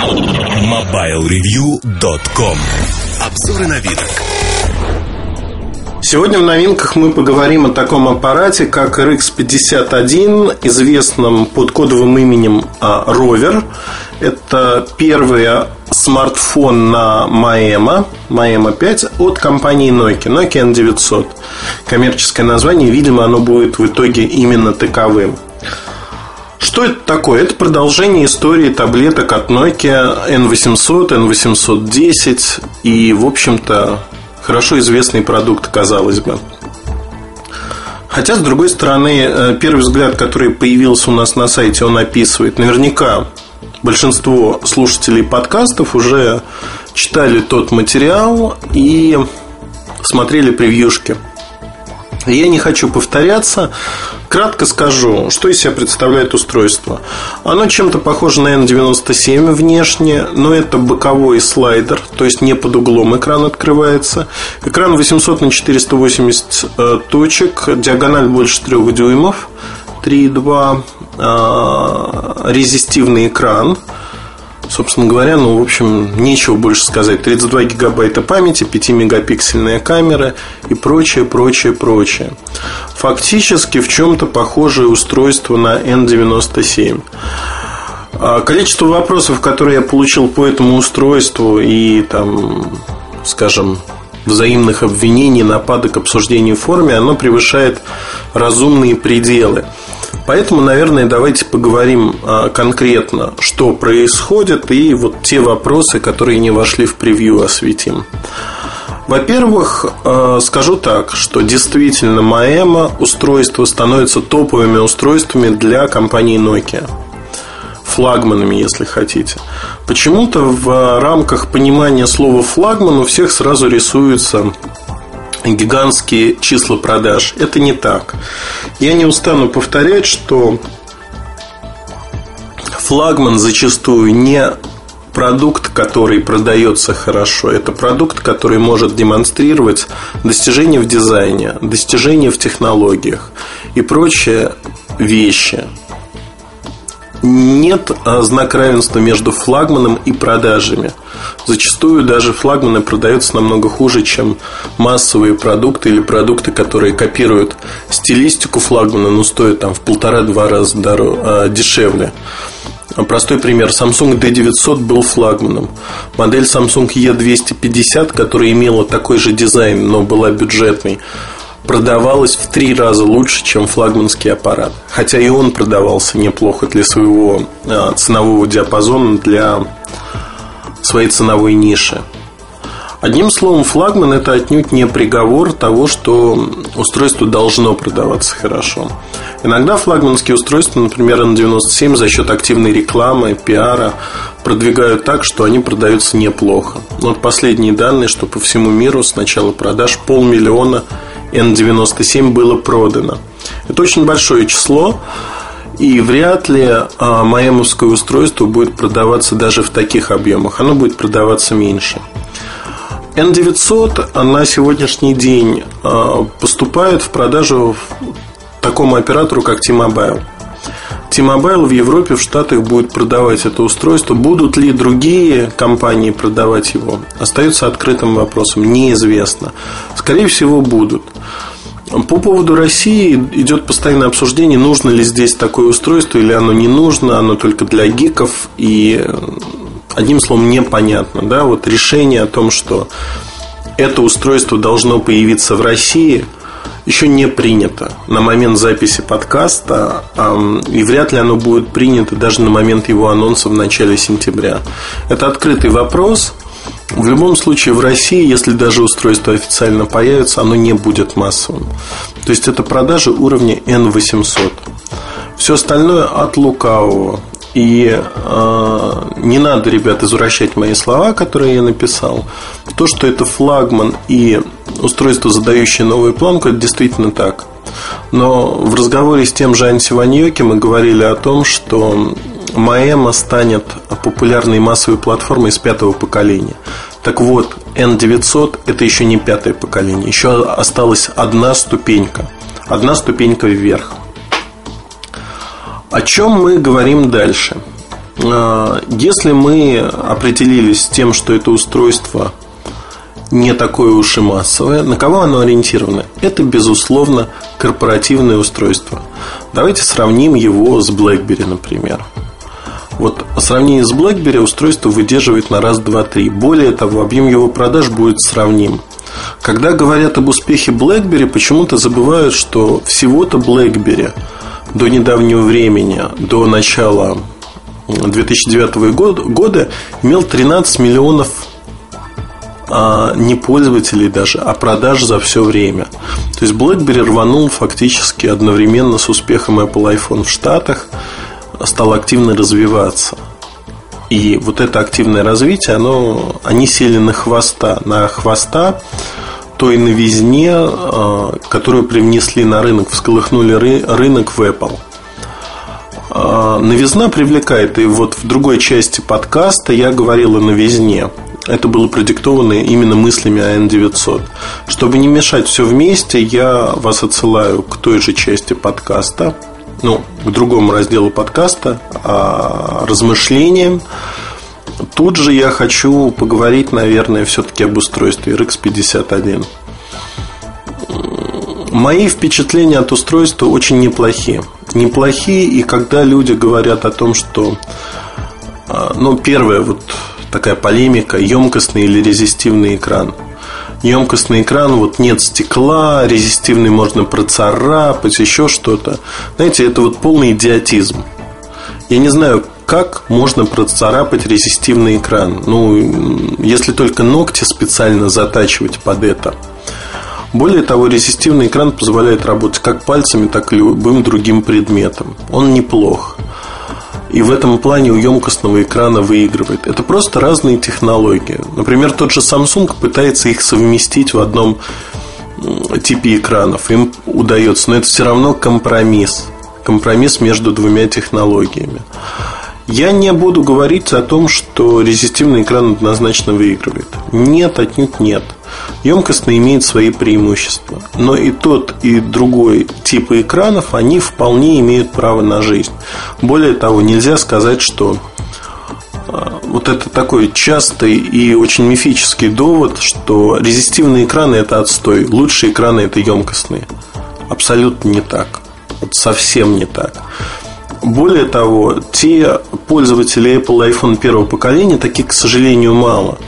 MobileReview.com Обзоры новинок Сегодня в новинках мы поговорим о таком аппарате, как RX51, известном под кодовым именем Rover. Это первый смартфон на Maema, Maema 5 от компании Nokia, Nokia N900. Коммерческое название, видимо, оно будет в итоге именно таковым. Что это такое? Это продолжение истории таблеток от Nokia N800, N810 и, в общем-то, хорошо известный продукт, казалось бы. Хотя, с другой стороны, э, первый взгляд, который появился у нас на сайте, он описывает наверняка большинство слушателей подкастов уже читали тот материал и смотрели превьюшки. Я не хочу повторяться. Кратко скажу, что из себя представляет устройство. Оно чем-то похоже на N97 внешне, но это боковой слайдер, то есть не под углом экран открывается. Экран 800 на 480 э, точек, диагональ больше 3 дюймов, 3,2, э, резистивный экран – Собственно говоря, ну, в общем, нечего больше сказать. 32 гигабайта памяти, 5-мегапиксельная камера и прочее, прочее, прочее. Фактически в чем-то похожее устройство на N97. А количество вопросов, которые я получил по этому устройству и там, скажем, взаимных обвинений, нападок, обсуждений в форуме, оно превышает разумные пределы. Поэтому, наверное, давайте поговорим а, конкретно, что происходит, и вот те вопросы, которые не вошли в превью, осветим. Во-первых, а, скажу так, что действительно Маэма устройства становятся топовыми устройствами для компании Nokia флагманами, если хотите. Почему-то в рамках понимания слова флагман у всех сразу рисуется гигантские числа продаж. Это не так. Я не устану повторять, что флагман зачастую не продукт, который продается хорошо. Это продукт, который может демонстрировать достижения в дизайне, достижения в технологиях и прочие вещи нет а, знака равенства между флагманом и продажами. Зачастую даже флагманы продаются намного хуже, чем массовые продукты или продукты, которые копируют стилистику флагмана, но стоят там в полтора-два раза дороже, а, дешевле. Простой пример. Samsung D900 был флагманом. Модель Samsung E250, которая имела такой же дизайн, но была бюджетной, продавалась в три раза лучше, чем флагманский аппарат. Хотя и он продавался неплохо для своего а, ценового диапазона, для своей ценовой ниши. Одним словом, флагман это отнюдь не приговор того, что устройство должно продаваться хорошо. Иногда флагманские устройства, например, N97, за счет активной рекламы, пиара, продвигают так, что они продаются неплохо. Вот последние данные, что по всему миру с начала продаж полмиллиона N97 было продано. Это очень большое число. И вряд ли а, маэмовское устройство будет продаваться даже в таких объемах. Оно будет продаваться меньше. N900 на сегодняшний день а, поступает в продажу такому оператору, как T-Mobile. T-Mobile в Европе, в Штатах будет продавать это устройство. Будут ли другие компании продавать его? Остается открытым вопросом. Неизвестно. Скорее всего, будут. По поводу России идет постоянное обсуждение, нужно ли здесь такое устройство или оно не нужно, оно только для гиков и одним словом непонятно. Да? Вот решение о том, что это устройство должно появиться в России – еще не принято на момент записи подкаста, и вряд ли оно будет принято даже на момент его анонса в начале сентября. Это открытый вопрос. В любом случае в России, если даже устройство официально появится, оно не будет массовым. То есть это продажи уровня N800. Все остальное от лукавого. И э, не надо, ребят, извращать мои слова, которые я написал. То, что это флагман и устройство, задающее новую планку, это действительно так. Но в разговоре с тем же Анси Ваньоки мы говорили о том, что Маэма станет популярной массовой платформой с пятого поколения. Так вот, N900 это еще не пятое поколение, еще осталась одна ступенька, одна ступенька вверх. О чем мы говорим дальше? а, если мы определились с тем, что это устройство не такое уж и массовое, на кого оно ориентировано? Это, безусловно, корпоративное устройство. Давайте сравним его с BlackBerry, например. Вот в сравнении с BlackBerry устройство выдерживает на раз, два, три. Более того, объем его продаж будет сравним. Когда говорят об успехе BlackBerry, почему-то забывают, что всего-то BlackBerry до недавнего времени, до начала 2009 года, имел 13 миллионов не пользователей даже, а продаж за все время. То есть BlackBerry рванул фактически одновременно с успехом Apple iPhone в Штатах – стал активно развиваться. И вот это активное развитие, оно, они сели на хвоста, на хвоста той новизне, а, которую привнесли на рынок, всколыхнули рынок в Apple. А, новизна привлекает, и вот в другой части подкаста я говорил о новизне. Это было продиктовано именно мыслями о N900. Чтобы не мешать все вместе, я вас отсылаю к той же части подкаста, ну, к другому разделу подкаста, а, размышлениям. Тут же я хочу поговорить, наверное, все-таки об устройстве RX51. Мои впечатления от устройства очень неплохие. Неплохие, и когда люди говорят о том, что а, ну, первое, вот такая полемика, емкостный или резистивный экран – емкостный экран, вот нет стекла, резистивный можно процарапать, еще что-то. Знаете, это вот полный идиотизм. Я не знаю, как можно процарапать резистивный экран. Ну, если только ногти специально затачивать под это. Более того, резистивный экран позволяет работать как пальцами, так и любым другим предметом. Он неплох и в этом плане у емкостного экрана выигрывает. Это просто разные технологии. Например, тот же Samsung пытается их совместить в одном типе экранов. Им удается, но это все равно компромисс. Компромисс между двумя технологиями. Я не буду говорить о том, что резистивный экран однозначно выигрывает. Нет, отнюдь нет. Емкостно имеет свои преимущества. Но и тот, и другой типы экранов, они вполне имеют право на жизнь. Более того, нельзя сказать, что а, вот это такой частый и очень мифический довод, что резистивные экраны это отстой, лучшие экраны это емкостные. Абсолютно не так. Вот совсем не так. Более того, те пользователи Apple iPhone первого поколения, таких, к сожалению, мало.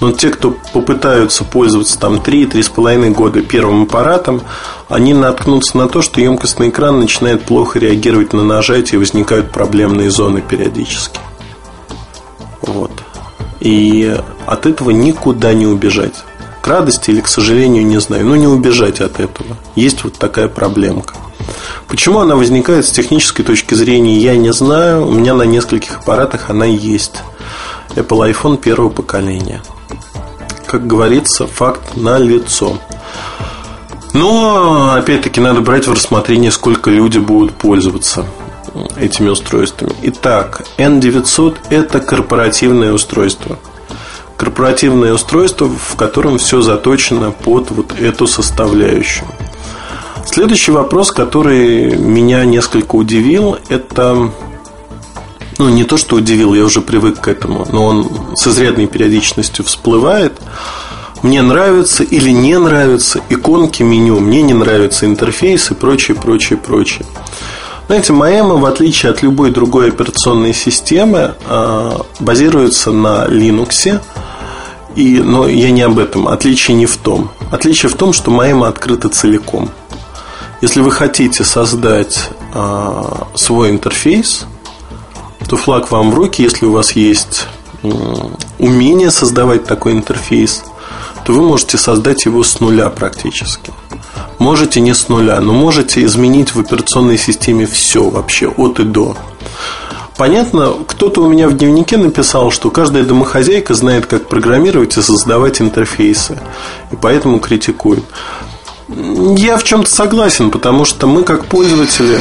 Но те, кто попытаются пользоваться там 3-3,5 года первым аппаратом, они наткнутся на то, что емкостный экран начинает плохо реагировать на нажатие возникают проблемные зоны периодически. Вот. И от этого никуда не убежать. К радости или к сожалению, не знаю. Но не убежать от этого. Есть вот такая проблемка. Почему она возникает с технической точки зрения, я не знаю. У меня на нескольких аппаратах она есть. Apple iPhone первого поколения. Как говорится, факт на лицо. Но, опять-таки, надо брать в рассмотрение, сколько люди будут пользоваться этими устройствами. Итак, N900 – это корпоративное устройство. Корпоративное устройство, в котором все заточено под вот эту составляющую. Следующий вопрос, который меня несколько удивил, это ну, не то, что удивил, я уже привык к этому, но он с изрядной периодичностью всплывает. Мне нравятся или не нравятся иконки меню, мне не нравятся интерфейсы прочее, прочее, прочее. Знаете, Маэма, в отличие от любой другой операционной системы, а, базируется на Linux. И, но я не об этом. Отличие не в том. Отличие в том, что Маэма открыта целиком. Если вы хотите создать э, свой интерфейс, то флаг вам в руки, если у вас есть э, умение создавать такой интерфейс, то вы можете создать его с нуля практически. Можете не с нуля, но можете изменить в операционной системе все вообще от и до. Понятно, кто-то у меня в дневнике написал, что каждая домохозяйка знает, как программировать и создавать интерфейсы, и поэтому критикует. Я в чем-то согласен, потому что мы как пользователи...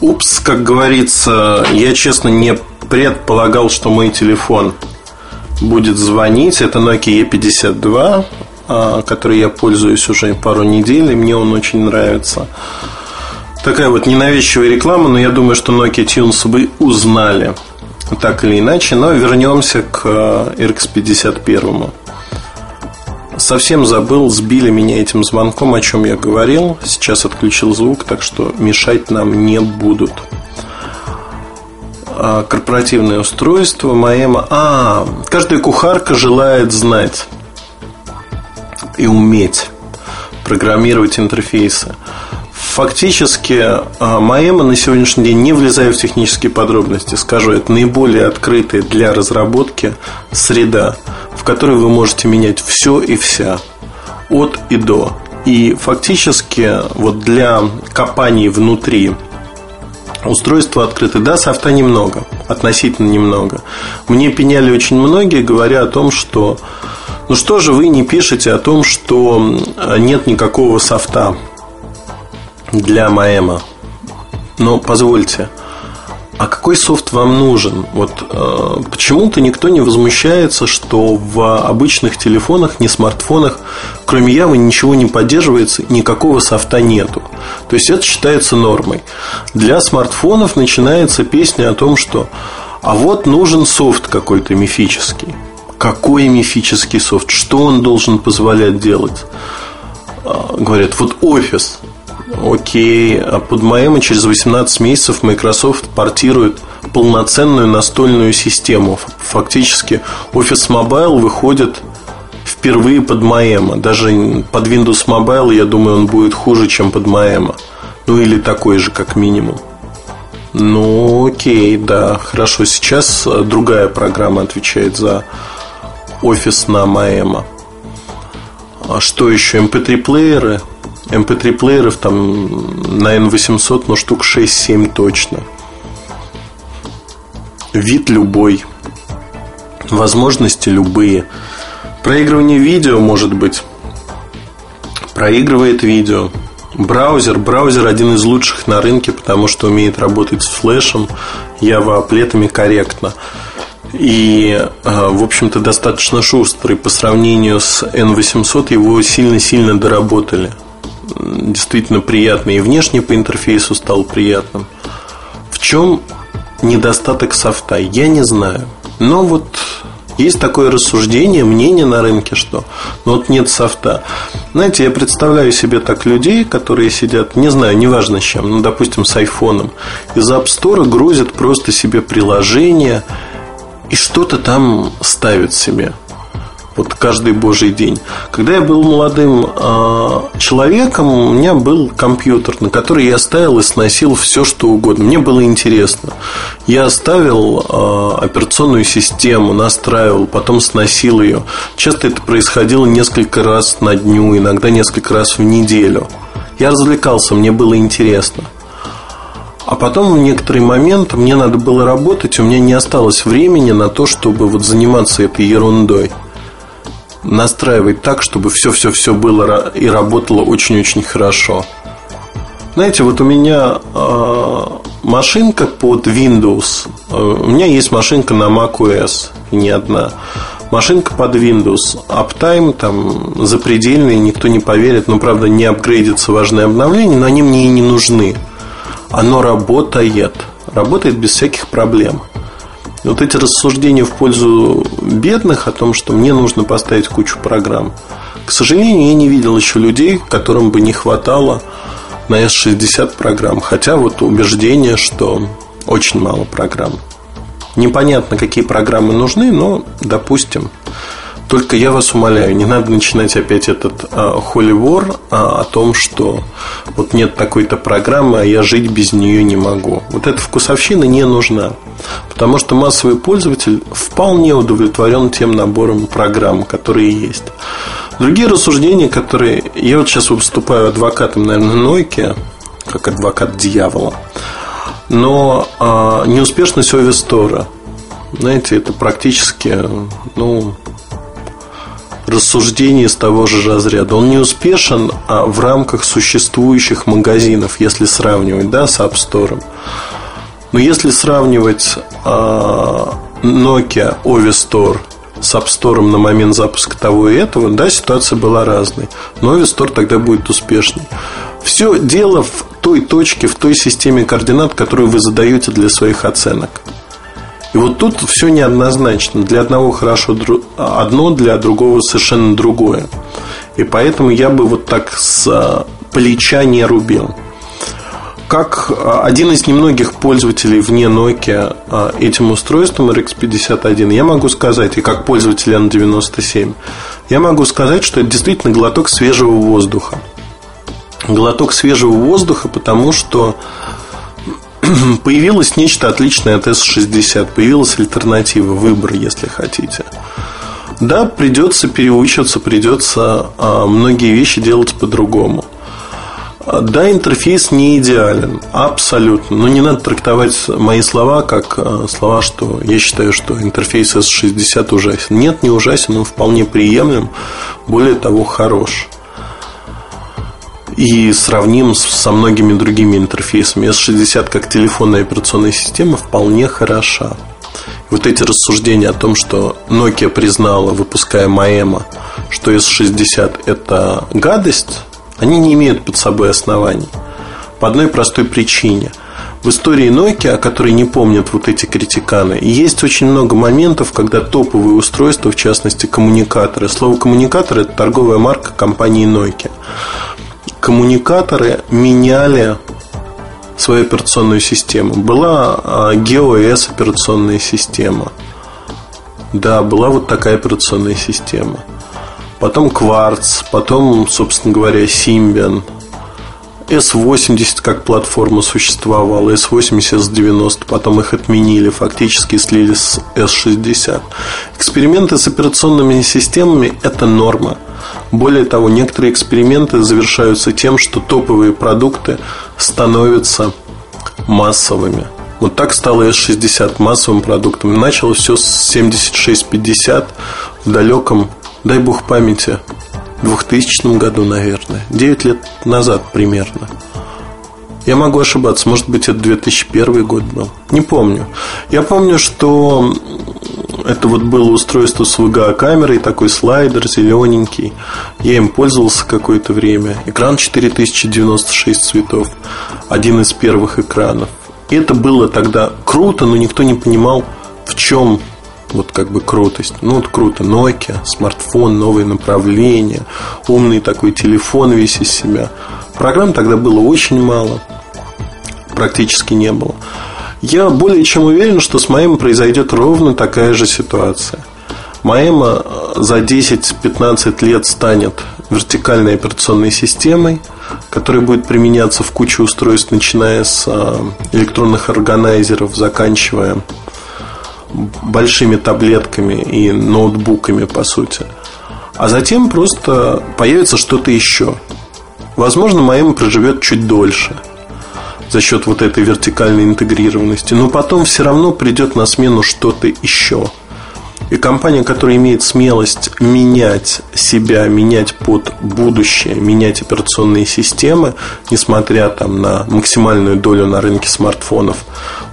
Упс, как говорится, я честно не предполагал, что мой телефон будет звонить. Это Nokia E52, а, который я пользуюсь уже пару недель, и мне он очень нравится. Такая вот ненавязчивая реклама, но я думаю, что Nokia Tunes вы узнали так или иначе. Но вернемся к э, RX51. Совсем забыл, сбили меня этим звонком, о чем я говорил. Сейчас отключил звук, так что мешать нам не будут. А, корпоративное устройство, Маэма. А, каждая кухарка желает знать и уметь программировать интерфейсы. Фактически, Маэма на сегодняшний день, не влезая в технические подробности, скажу, это наиболее открытая для разработки среда, в которой вы можете менять все и вся, от и до. И фактически вот для компаний внутри Устройство открыто. Да, софта немного, относительно немного. Мне пеняли очень многие, говоря о том, что ну что же вы не пишете о том, что нет никакого софта для Маэма? Но позвольте, а какой софт вам нужен? Вот э, почему-то никто не возмущается, что в обычных телефонах, не смартфонах, кроме Явы ничего не поддерживается, никакого софта нету. То есть это считается нормой. Для смартфонов начинается песня о том, что а вот нужен софт какой-то мифический. Какой мифический софт? Что он должен позволять делать? А, говорят, вот офис. Окей, а под Маэма через 18 месяцев Microsoft портирует полноценную настольную систему. Фактически Office Mobile выходит впервые под Маэма. Даже под Windows Mobile, я думаю, он будет хуже, чем под Маэма. Ну или такой же, как минимум. Ну, окей, да, хорошо. Сейчас э, другая программа отвечает за офис на Маэма. А что еще? MP3 плееры? Эм MP3-плееров там на N800, но штук 6-7 точно. Вид любой. Возможности любые. Проигрывание видео, может быть. Проигрывает видео. Браузер. Браузер один из лучших на рынке, потому что умеет работать с флешем, Java-аплетами корректно. И, э, в общем-то, достаточно шустрый. По сравнению с N800 его сильно-сильно доработали действительно приятный и внешне по интерфейсу стал приятным. В чем недостаток софта? Я не знаю. Но вот есть такое рассуждение, мнение на рынке, что ну вот нет софта. Знаете, я представляю себе так людей, которые сидят, не знаю, неважно с чем, ну, допустим, с айфоном, из App Store грузят просто себе приложение и что-то там ставят себе вот каждый божий день. Когда я был молодым э, человеком, у меня был компьютер, на который я ставил и сносил все, что угодно. Мне было интересно. Я ставил э, операционную систему, настраивал, потом сносил ее. Часто это происходило несколько раз на дню, иногда несколько раз в неделю. Я развлекался, мне было интересно. А потом в некоторый момент мне надо было работать, у меня не осталось времени на то, чтобы вот заниматься этой ерундой настраивать так, чтобы все-все-все было и работало очень-очень хорошо. Знаете, вот у меня э, машинка под Windows. Э, у меня есть машинка на macOS, и не одна. Машинка под Windows. Uptime там запредельный, никто не поверит. Но, правда, не апгрейдится важное обновление, но они мне и не нужны. Оно работает. Работает без всяких проблем вот эти рассуждения в пользу бедных о том, что мне нужно поставить кучу программ, к сожалению, я не видел еще людей, которым бы не хватало на S60 программ. Хотя вот убеждение, что очень мало программ. Непонятно, какие программы нужны, но, допустим, только я вас умоляю, не надо начинать опять этот а, holy war а, о том, что вот нет такой-то программы, а я жить без нее не могу. Вот эта вкусовщина не нужна. Потому что массовый пользователь вполне удовлетворен тем набором программ, которые есть. Другие рассуждения, которые... Я вот сейчас выступаю адвокатом, наверное, Нойки, как адвокат дьявола. Но а, неуспешность Овестора, знаете, это практически, ну, рассуждений из того же разряда. Он не успешен а в рамках существующих магазинов, если сравнивать да, с App Store. Но если сравнивать а, Nokia Ovi Store с App Store на момент запуска того и этого, да, ситуация была разной. Но Ovi Store тогда будет успешной. Все дело в той точке, в той системе координат, которую вы задаете для своих оценок. И вот тут все неоднозначно. Для одного хорошо одно, для другого совершенно другое. И поэтому я бы вот так с а, плеча не рубил. Как а, один из немногих пользователей вне Nokia а, этим устройством RX51, я могу сказать, и как пользователь N97, я могу сказать, что это действительно глоток свежего воздуха. Глоток свежего воздуха, потому что появилось нечто отличное от S60, появилась альтернатива, выбор, если хотите. Да, придется переучиваться, придется а, многие вещи делать по-другому. Да, интерфейс не идеален, абсолютно. Но не надо трактовать мои слова как а, слова, что я считаю, что интерфейс S60 ужасен. Нет, не ужасен, он вполне приемлем, более того, хорош и сравним со многими другими интерфейсами. S60 как телефонная операционная система вполне хороша. Вот эти рассуждения о том, что Nokia признала, выпуская Маэма, что S60 это гадость, они не имеют под собой оснований. По одной простой причине. В истории Nokia, о которой не помнят вот эти критиканы, есть очень много моментов, когда топовые устройства, в частности коммуникаторы, слово коммуникатор это торговая марка компании Nokia коммуникаторы меняли свою операционную систему. Была GeoS а, операционная система. Да, была вот такая операционная система. Потом Quartz, потом, собственно говоря, Symbian. S80 как платформа существовала, S80, S90, потом их отменили, фактически слили с S60. Эксперименты с операционными системами – это норма – более того, некоторые эксперименты завершаются тем, что топовые продукты становятся массовыми. Вот так стало S60 массовым продуктом. Началось все с 7650 в далеком, дай бог памяти, 2000 году, наверное. 9 лет назад примерно. Я могу ошибаться, может быть, это 2001 год был. Не помню. Я помню, что это вот было устройство с VGA-камерой, такой слайдер зелененький. Я им пользовался какое-то время. Экран 4096 цветов. Один из первых экранов. И это было тогда круто, но никто не понимал, в чем вот как бы крутость. Ну, вот круто. Nokia, смартфон, новые направления, умный такой телефон весь из себя. Программ тогда было очень мало. Практически не было. Я более чем уверен, что с Маэма произойдет ровно такая же ситуация. Маэма за 10-15 лет станет вертикальной операционной системой, которая будет применяться в куче устройств, начиная с э, электронных органайзеров, заканчивая большими таблетками и ноутбуками, по сути. А затем просто появится что-то еще. Возможно, Маэма проживет чуть дольше – за счет вот этой вертикальной интегрированности. Но потом все равно придет на смену что-то еще. И компания, которая имеет смелость менять себя, менять под будущее, менять операционные системы, несмотря там, на максимальную долю на рынке смартфонов,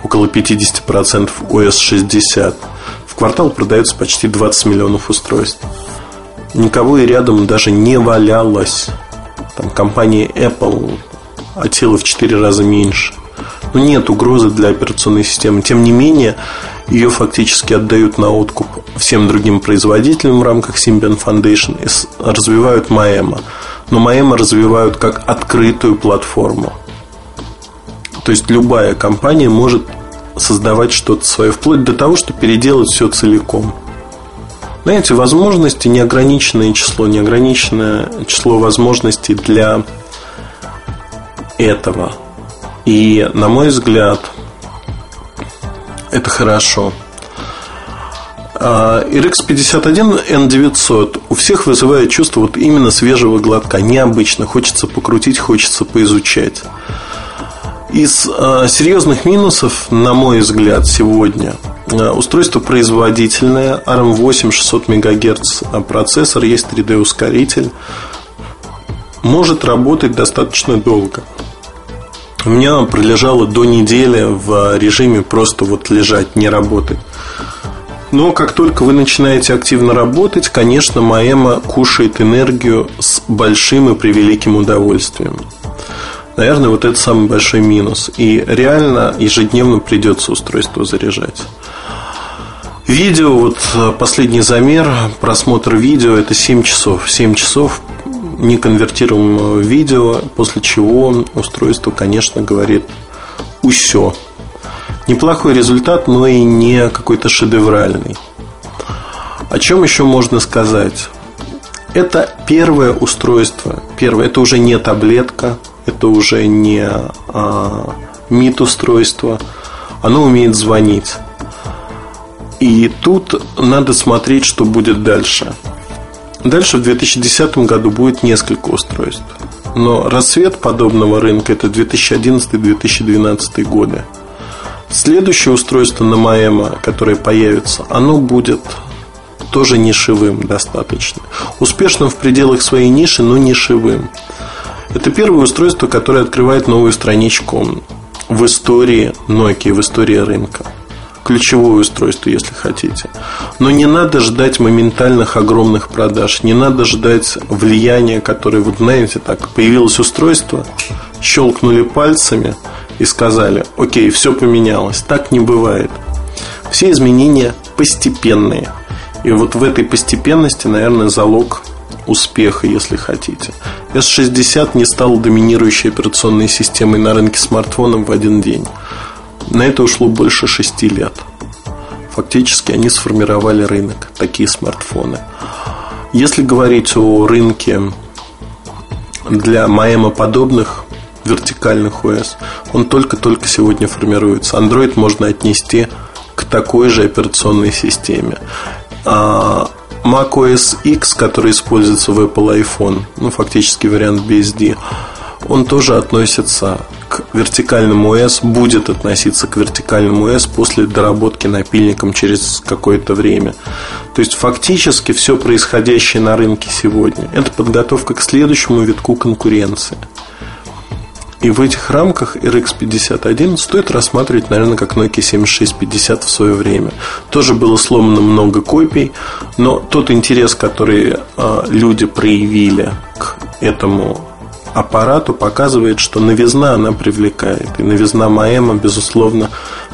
около 50% OS 60, в квартал продается почти 20 миллионов устройств. Никого и рядом даже не валялось. Там компания Apple а тело в 4 раза меньше. Но нет угрозы для операционной системы. Тем не менее, ее фактически отдают на откуп всем другим производителям в рамках Symbian Foundation и развивают Маэма. Но Маэма развивают как открытую платформу. То есть любая компания может создавать что-то свое, вплоть до того, что переделать все целиком. Знаете, возможности, неограниченное число, неограниченное число возможностей для этого. И, на мой взгляд, это хорошо. А, RX51 N900 у всех вызывает чувство вот именно свежего глотка. Необычно. Хочется покрутить, хочется поизучать. Из э, серьезных минусов, на мой взгляд, сегодня устройство производительное, ARM8 600 МГц процессор, есть 3D ускоритель, может работать достаточно долго. У меня пролежало до недели в режиме просто вот лежать, не работать. Но как только вы начинаете активно работать, конечно, Маэма кушает энергию с большим и превеликим удовольствием. Наверное, вот это самый большой минус. И реально ежедневно придется устройство заряжать. Видео, вот последний замер, просмотр видео, это 7 часов. 7 часов неконвертируемого видео, после чего устройство, конечно, говорит «усё». Неплохой результат, но и не какой-то шедевральный. О чем еще можно сказать? Это первое устройство. Первое, это уже не таблетка, это уже не а, МИД-устройство. Оно умеет звонить. И тут надо смотреть, что будет дальше. Дальше в 2010 году будет несколько устройств. Но рассвет подобного рынка это 2011-2012 годы. Следующее устройство на Маэма, которое появится, оно будет тоже нишевым достаточно. Успешным в пределах своей ниши, но нишевым. Это первое устройство, которое открывает новую страничку в истории Nokia, в истории рынка. Ключевое устройство, если хотите. Но не надо ждать моментальных огромных продаж. Не надо ждать влияния, которое, вот знаете, так, появилось устройство, щелкнули пальцами и сказали, окей, все поменялось. Так не бывает. Все изменения постепенные. И вот в этой постепенности, наверное, залог успеха, если хотите. S60 не стал доминирующей операционной системой на рынке смартфонов в один день. На это ушло больше шести лет. Фактически они сформировали рынок, такие смартфоны. Если говорить о рынке для Маэма подобных вертикальных ОС, он только-только сегодня формируется. Android можно отнести к такой же операционной системе. А Mac OS X, который используется в Apple iPhone, ну, фактически вариант BSD, он тоже относится к вертикальному OS, будет относиться к вертикальному OS после доработки напильником через какое-то время. То есть фактически все происходящее на рынке сегодня – это подготовка к следующему витку конкуренции – и в этих рамках RX 51 стоит рассматривать, наверное, как Nokia 7650 в свое время. Тоже было сломано много копий, но тот интерес, который э, люди проявили к этому аппарату, показывает, что новизна она привлекает. И новизна Маэма, безусловно,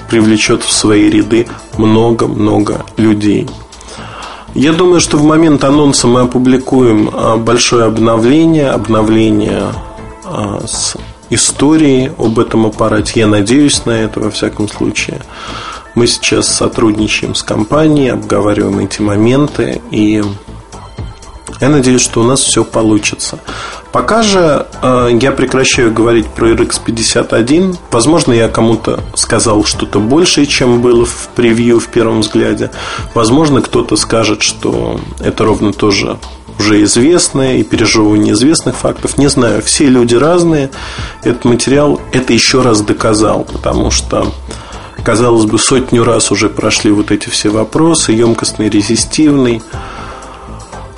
привлечет в свои ряды много-много людей. Я думаю, что в момент анонса мы опубликуем а, большое обновление, обновление а, с истории об этом аппарате. Я надеюсь на это во всяком случае. Мы сейчас сотрудничаем с компанией, обговариваем эти моменты, и я надеюсь, что у нас все получится. Пока же э, я прекращаю говорить про RX 51. Возможно, я кому-то сказал что-то большее, чем было в превью в первом взгляде. Возможно, кто-то скажет, что это ровно тоже уже известное и пережевывание неизвестных фактов. Не знаю, все люди разные. Этот материал это еще раз доказал, потому что казалось бы, сотню раз уже прошли вот эти все вопросы, емкостный, резистивный,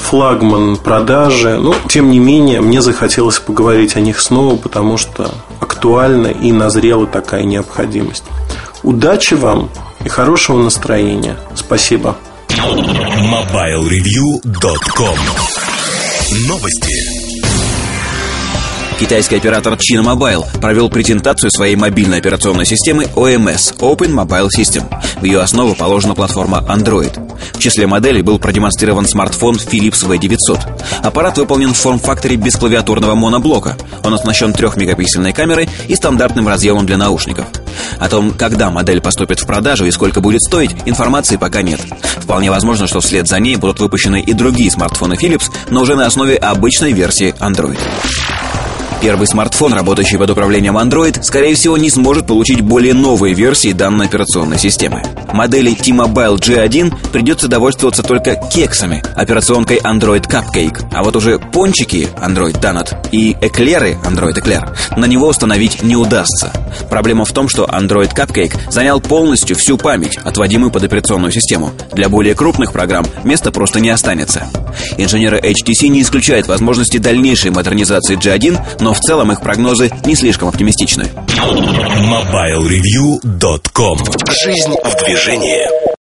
флагман продажи. Но, тем не менее, мне захотелось поговорить о них снова, потому что актуальна и назрела такая необходимость. Удачи вам и хорошего настроения. Спасибо. MobileReview.com Новости. Китайский оператор China Mobile провел презентацию своей мобильной операционной системы OMS – Open Mobile System. В ее основу положена платформа Android. В числе моделей был продемонстрирован смартфон Philips V900. Аппарат выполнен в форм-факторе бесклавиатурного моноблока. Он оснащен 3-мегапиксельной камерой и стандартным разъемом для наушников. О том, когда модель поступит в продажу и сколько будет стоить, информации пока нет. Вполне возможно, что вслед за ней будут выпущены и другие смартфоны Philips, но уже на основе обычной версии Android. Первый смартфон, работающий под управлением Android, скорее всего не сможет получить более новые версии данной операционной системы. Модели T-Mobile G1 придется довольствоваться только кексами, операционкой Android Cupcake, а вот уже пончики Android Donut и эклеры Android Eclair на него установить не удастся. Проблема в том, что Android Cupcake занял полностью всю память, отводимую под операционную систему. Для более крупных программ места просто не останется. Инженеры HTC не исключают возможности дальнейшей модернизации G1, но в целом их прогнозы не слишком оптимистичны. MobileReview.com Жизнь в движении